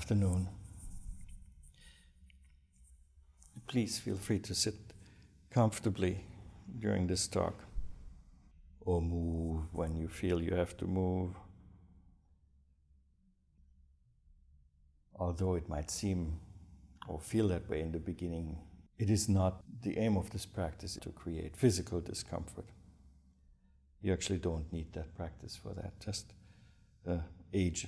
afternoon. Please feel free to sit comfortably during this talk or move when you feel you have to move. Although it might seem or feel that way in the beginning, it is not the aim of this practice to create physical discomfort. You actually don't need that practice for that. Just uh, age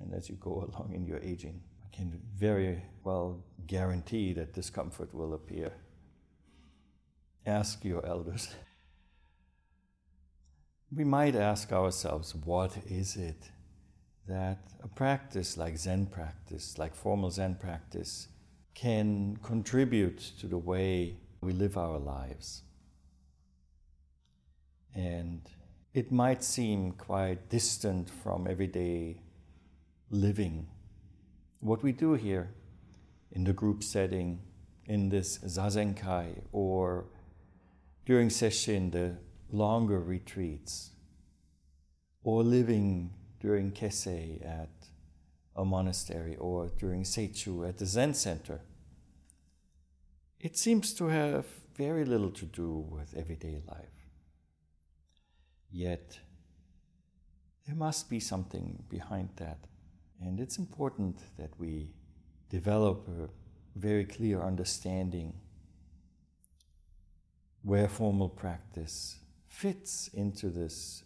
and as you go along in your aging, I can very well guarantee that discomfort will appear. Ask your elders. We might ask ourselves, what is it that a practice like Zen practice, like formal Zen practice, can contribute to the way we live our lives? And it might seem quite distant from everyday living. What we do here in the group setting, in this Zazenkai, or during sesshin, the longer retreats, or living during Kessei at a monastery, or during Seichu at the Zen center, it seems to have very little to do with everyday life. Yet, there must be something behind that. And it's important that we develop a very clear understanding where formal practice fits into this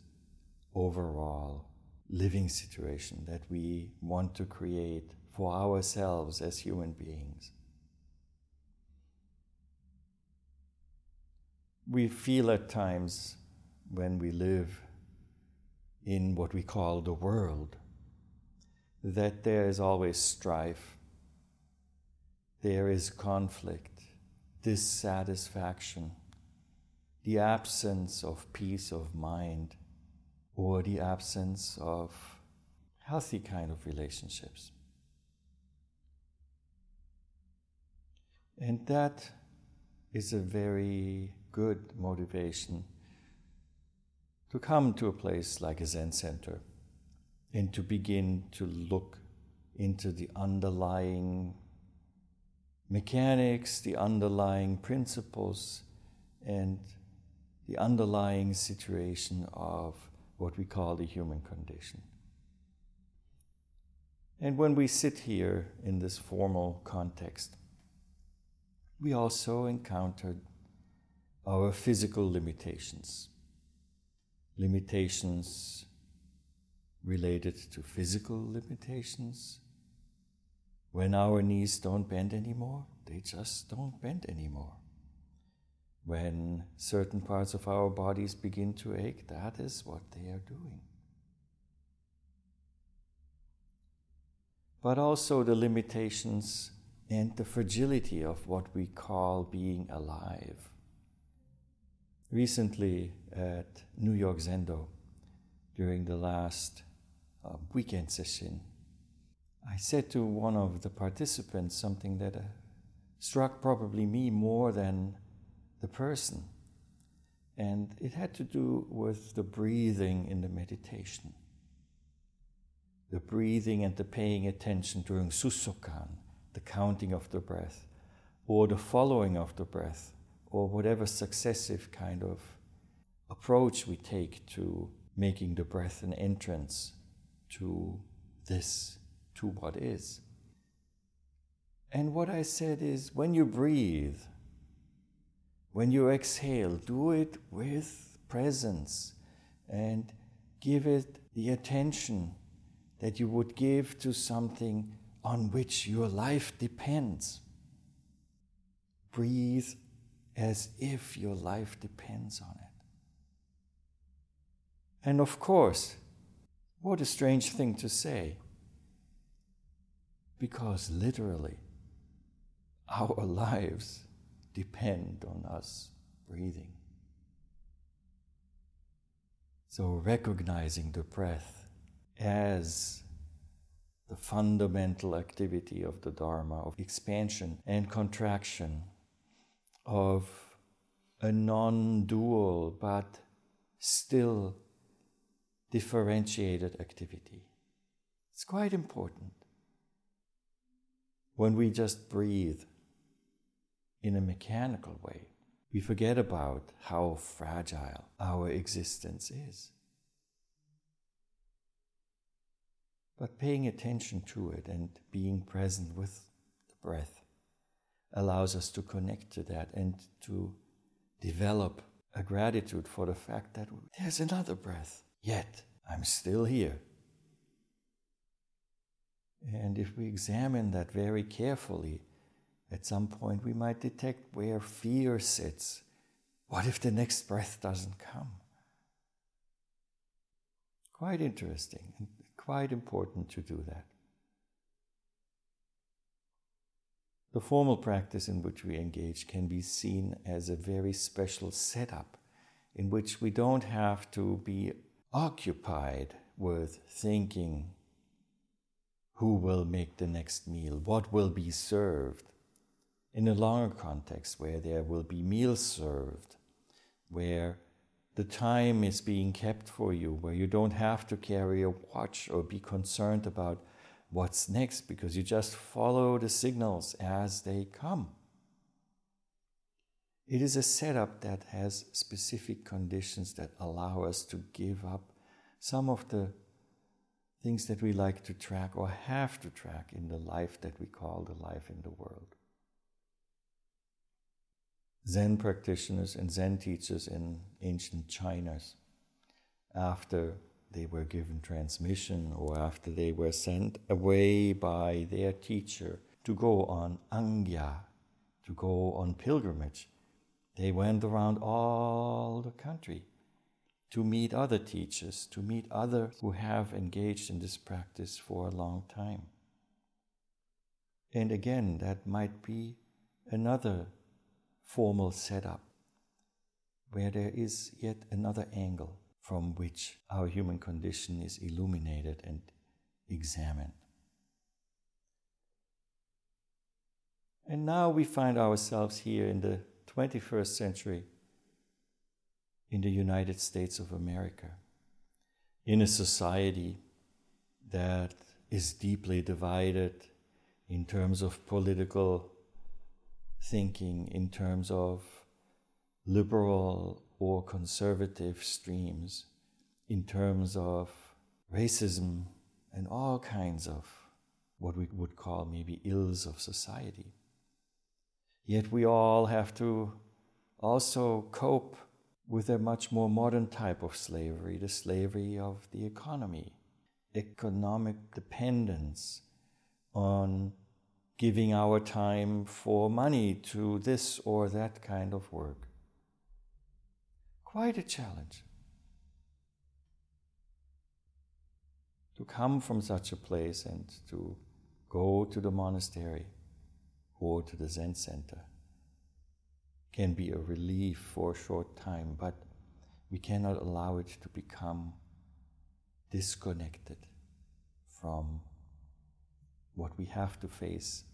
overall living situation that we want to create for ourselves as human beings. We feel at times when we live in what we call the world that there is always strife, there is conflict, dissatisfaction, the absence of peace of mind, or the absence of healthy kind of relationships. And that is a very good motivation to come to a place like a Zen center and to begin to look into the underlying mechanics, the underlying principles, and the underlying situation of what we call the human condition. And when we sit here in this formal context, we also encountered our physical limitations. Limitations related to physical limitations. When our knees don't bend anymore, they just don't bend anymore. When certain parts of our bodies begin to ache, that is what they are doing. But also the limitations and the fragility of what we call being alive. Recently at New York Zendo, during the last uh, weekend session, I said to one of the participants something that uh, struck probably me more than the person. And it had to do with the breathing in the meditation. The breathing and the paying attention during Susokan, the counting of the breath, or the following of the breath, or whatever successive kind of approach we take to making the breath an entrance to this, to what is. And what I said is when you breathe, when you exhale, do it with presence and give it the attention that you would give to something on which your life depends. Breathe as if your life depends on it. And of course, what a strange thing to say. Because literally, our lives depend on us breathing. So, recognizing the breath as the fundamental activity of the Dharma, of expansion and contraction, of a non dual but still differentiated activity. It's quite important. when we just breathe in a mechanical way, we forget about how fragile our existence is. But paying attention to it and being present with the breath allows us to connect to that and to develop a gratitude for the fact that there's another breath, yet I'm still here. And if we examine that very carefully, at some point we might detect where fear sits. What if the next breath doesn't come? Quite interesting and quite important to do that. The formal practice in which we engage can be seen as a very special setup in which we don't have to be occupied with thinking who will make the next meal, what will be served. In a longer context, where there will be meals served, where the time is being kept for you, where you don't have to carry a watch or be concerned about what's next because you just follow the signals as they come. It is a setup that has specific conditions that allow us to give up some of the things that we like to track or have to track in the life that we call the life in the world. Zen practitioners and Zen teachers in ancient China, after they were given transmission or after they were sent away by their teacher to go on Angya, to go on pilgrimage, they went around all the country to meet other teachers, to meet others who have engaged in this practice for a long time. And again, that might be another formal setup where there is yet another angle from which our human condition is illuminated and examined. And now we find ourselves here in the 21st century in the United States of America, in a society that is deeply divided in terms of political thinking, in terms of liberal or conservative streams, in terms of racism and all kinds of what we would call maybe ills of society. Yet we all have to also cope with a much more modern type of slavery, the slavery of the economy, economic dependence on giving our time for money to this or that kind of work. Quite a challenge. To come from such a place and to go to the monastery or to the Zen center can be a relief for a short time, but we cannot allow it to become disconnected from what we have to face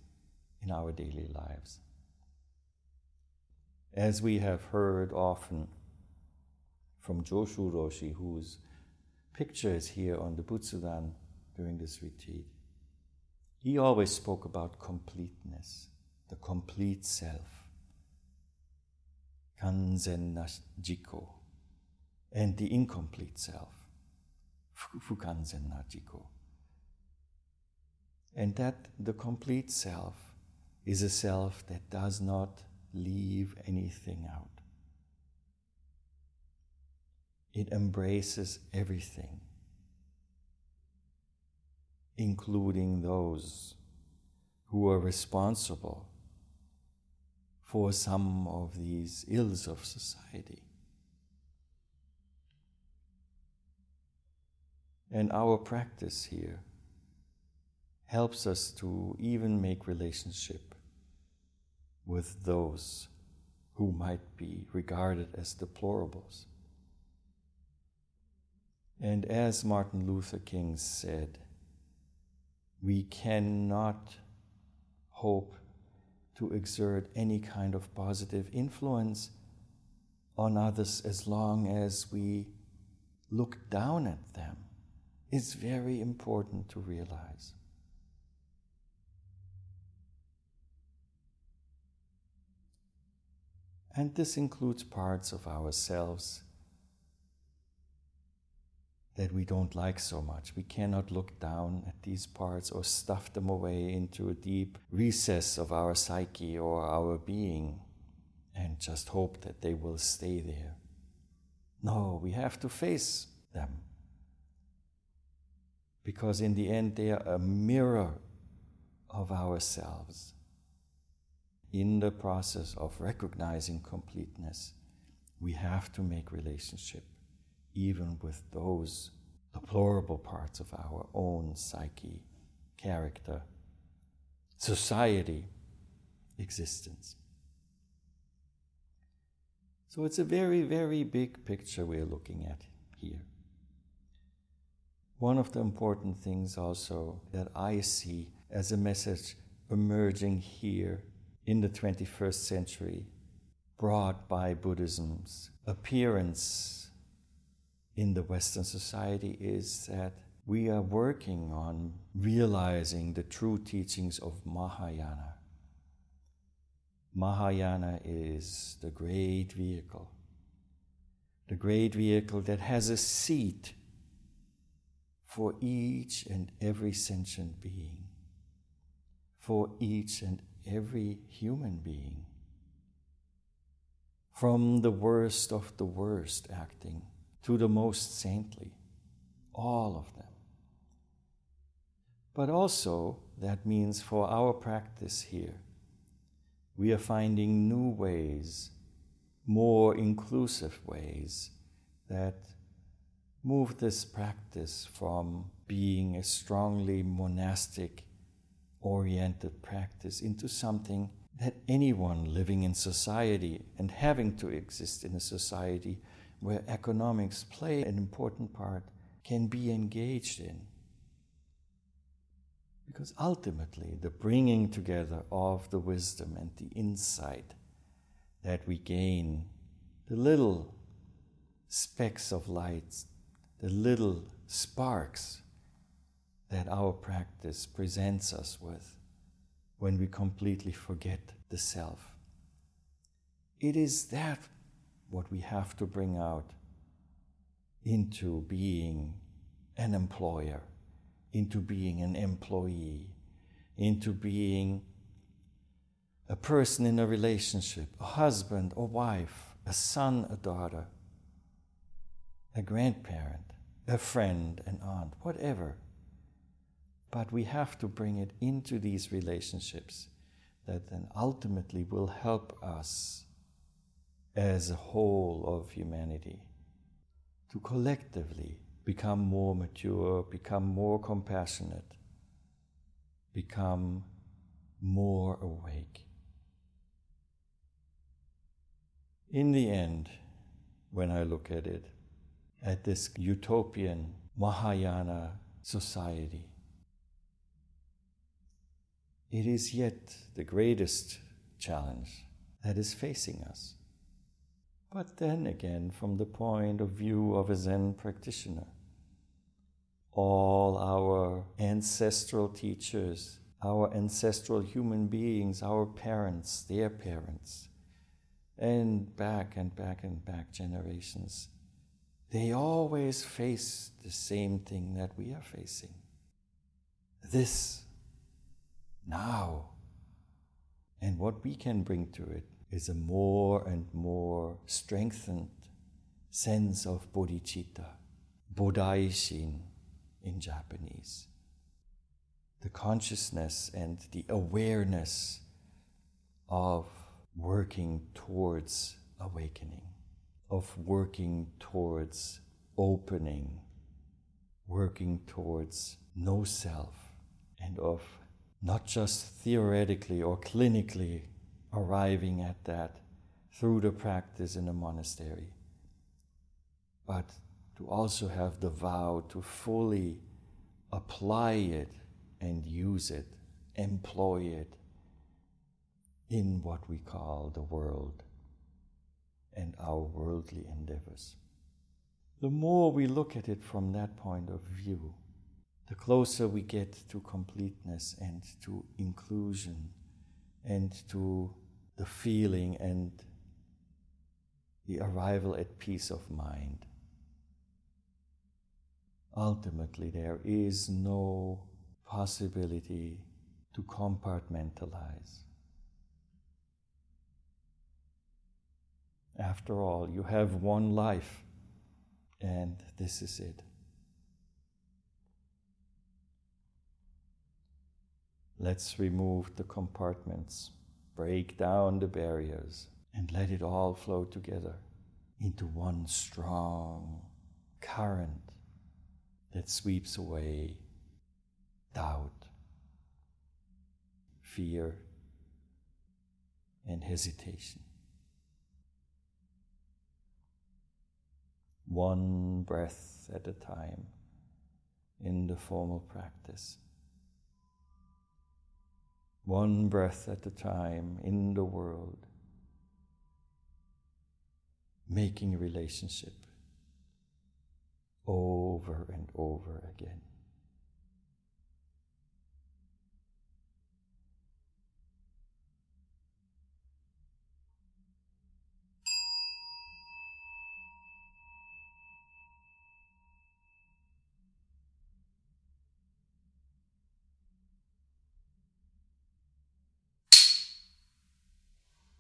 in our daily lives. As we have heard often from Joshu Roshi, whose picture is here on the Butsudan during this retreat, he always spoke about completeness, the complete self kanzen jiko, and the incomplete self, fukanzen jiko. And that the complete self is a self that does not leave anything out. It embraces everything, including those who are responsible for some of these ills of society. And our practice here helps us to even make relationship with those who might be regarded as deplorables. And as Martin Luther King said, we cannot hope to exert any kind of positive influence on others as long as we look down at them. It's very important to realize. And this includes parts of ourselves that we don't like so much. We cannot look down at these parts or stuff them away into a deep recess of our psyche or our being and just hope that they will stay there. No, we have to face them. Because in the end, they are a mirror of ourselves. In the process of recognizing completeness, we have to make relationship even with those deplorable parts of our own psyche, character, society, existence. So it's a very, very big picture we're looking at here. One of the important things also that I see as a message emerging here in the 21st century, brought by Buddhism's appearance in the Western society, is that we are working on realizing the true teachings of Mahayana. Mahayana is the great vehicle, the great vehicle that has a seat for each and every sentient being, for each and every human being. From the worst of the worst acting to the most saintly, all of them. But also, that means for our practice here, we are finding new ways, more inclusive ways that move this practice from being a strongly monastic oriented practice into something that anyone living in society and having to exist in a society where economics play an important part can be engaged in. Because ultimately, the bringing together of the wisdom and the insight that we gain, the little specks of light, the little sparks that our practice presents us with when we completely forget the self. It is that what we have to bring out into being an employer into being an employee, into being a person in a relationship, a husband or wife, a son, a daughter, a grandparent, a friend, an aunt, whatever. But we have to bring it into these relationships that then ultimately will help us as a whole of humanity to collectively become more mature, become more compassionate, become more awake. In the end, when I look at it, at this utopian Mahayana society, it is yet the greatest challenge that is facing us. But then again, from the point of view of a Zen practitioner, all our ancestral teachers, our ancestral human beings, our parents, their parents, and back and back and back generations, they always face the same thing that we are facing. This now. And what we can bring to it is a more and more strengthened sense of bodhicitta, bodaishin in Japanese. The consciousness and the awareness of working towards awakening, of working towards opening, working towards no self, and of not just theoretically or clinically arriving at that through the practice in the monastery, but to also have the vow to fully apply it and use it, employ it in what we call the world and our worldly endeavors. The more we look at it from that point of view, the closer we get to completeness and to inclusion and to the feeling and the arrival at peace of mind. Ultimately, there is no possibility to compartmentalize. After all, you have one life, and this is it. Let's remove the compartments, break down the barriers, and let it all flow together into one strong current that sweeps away doubt, fear, and hesitation. One breath at a time in the formal practice. One breath at a time in the world, making a relationship over and over again.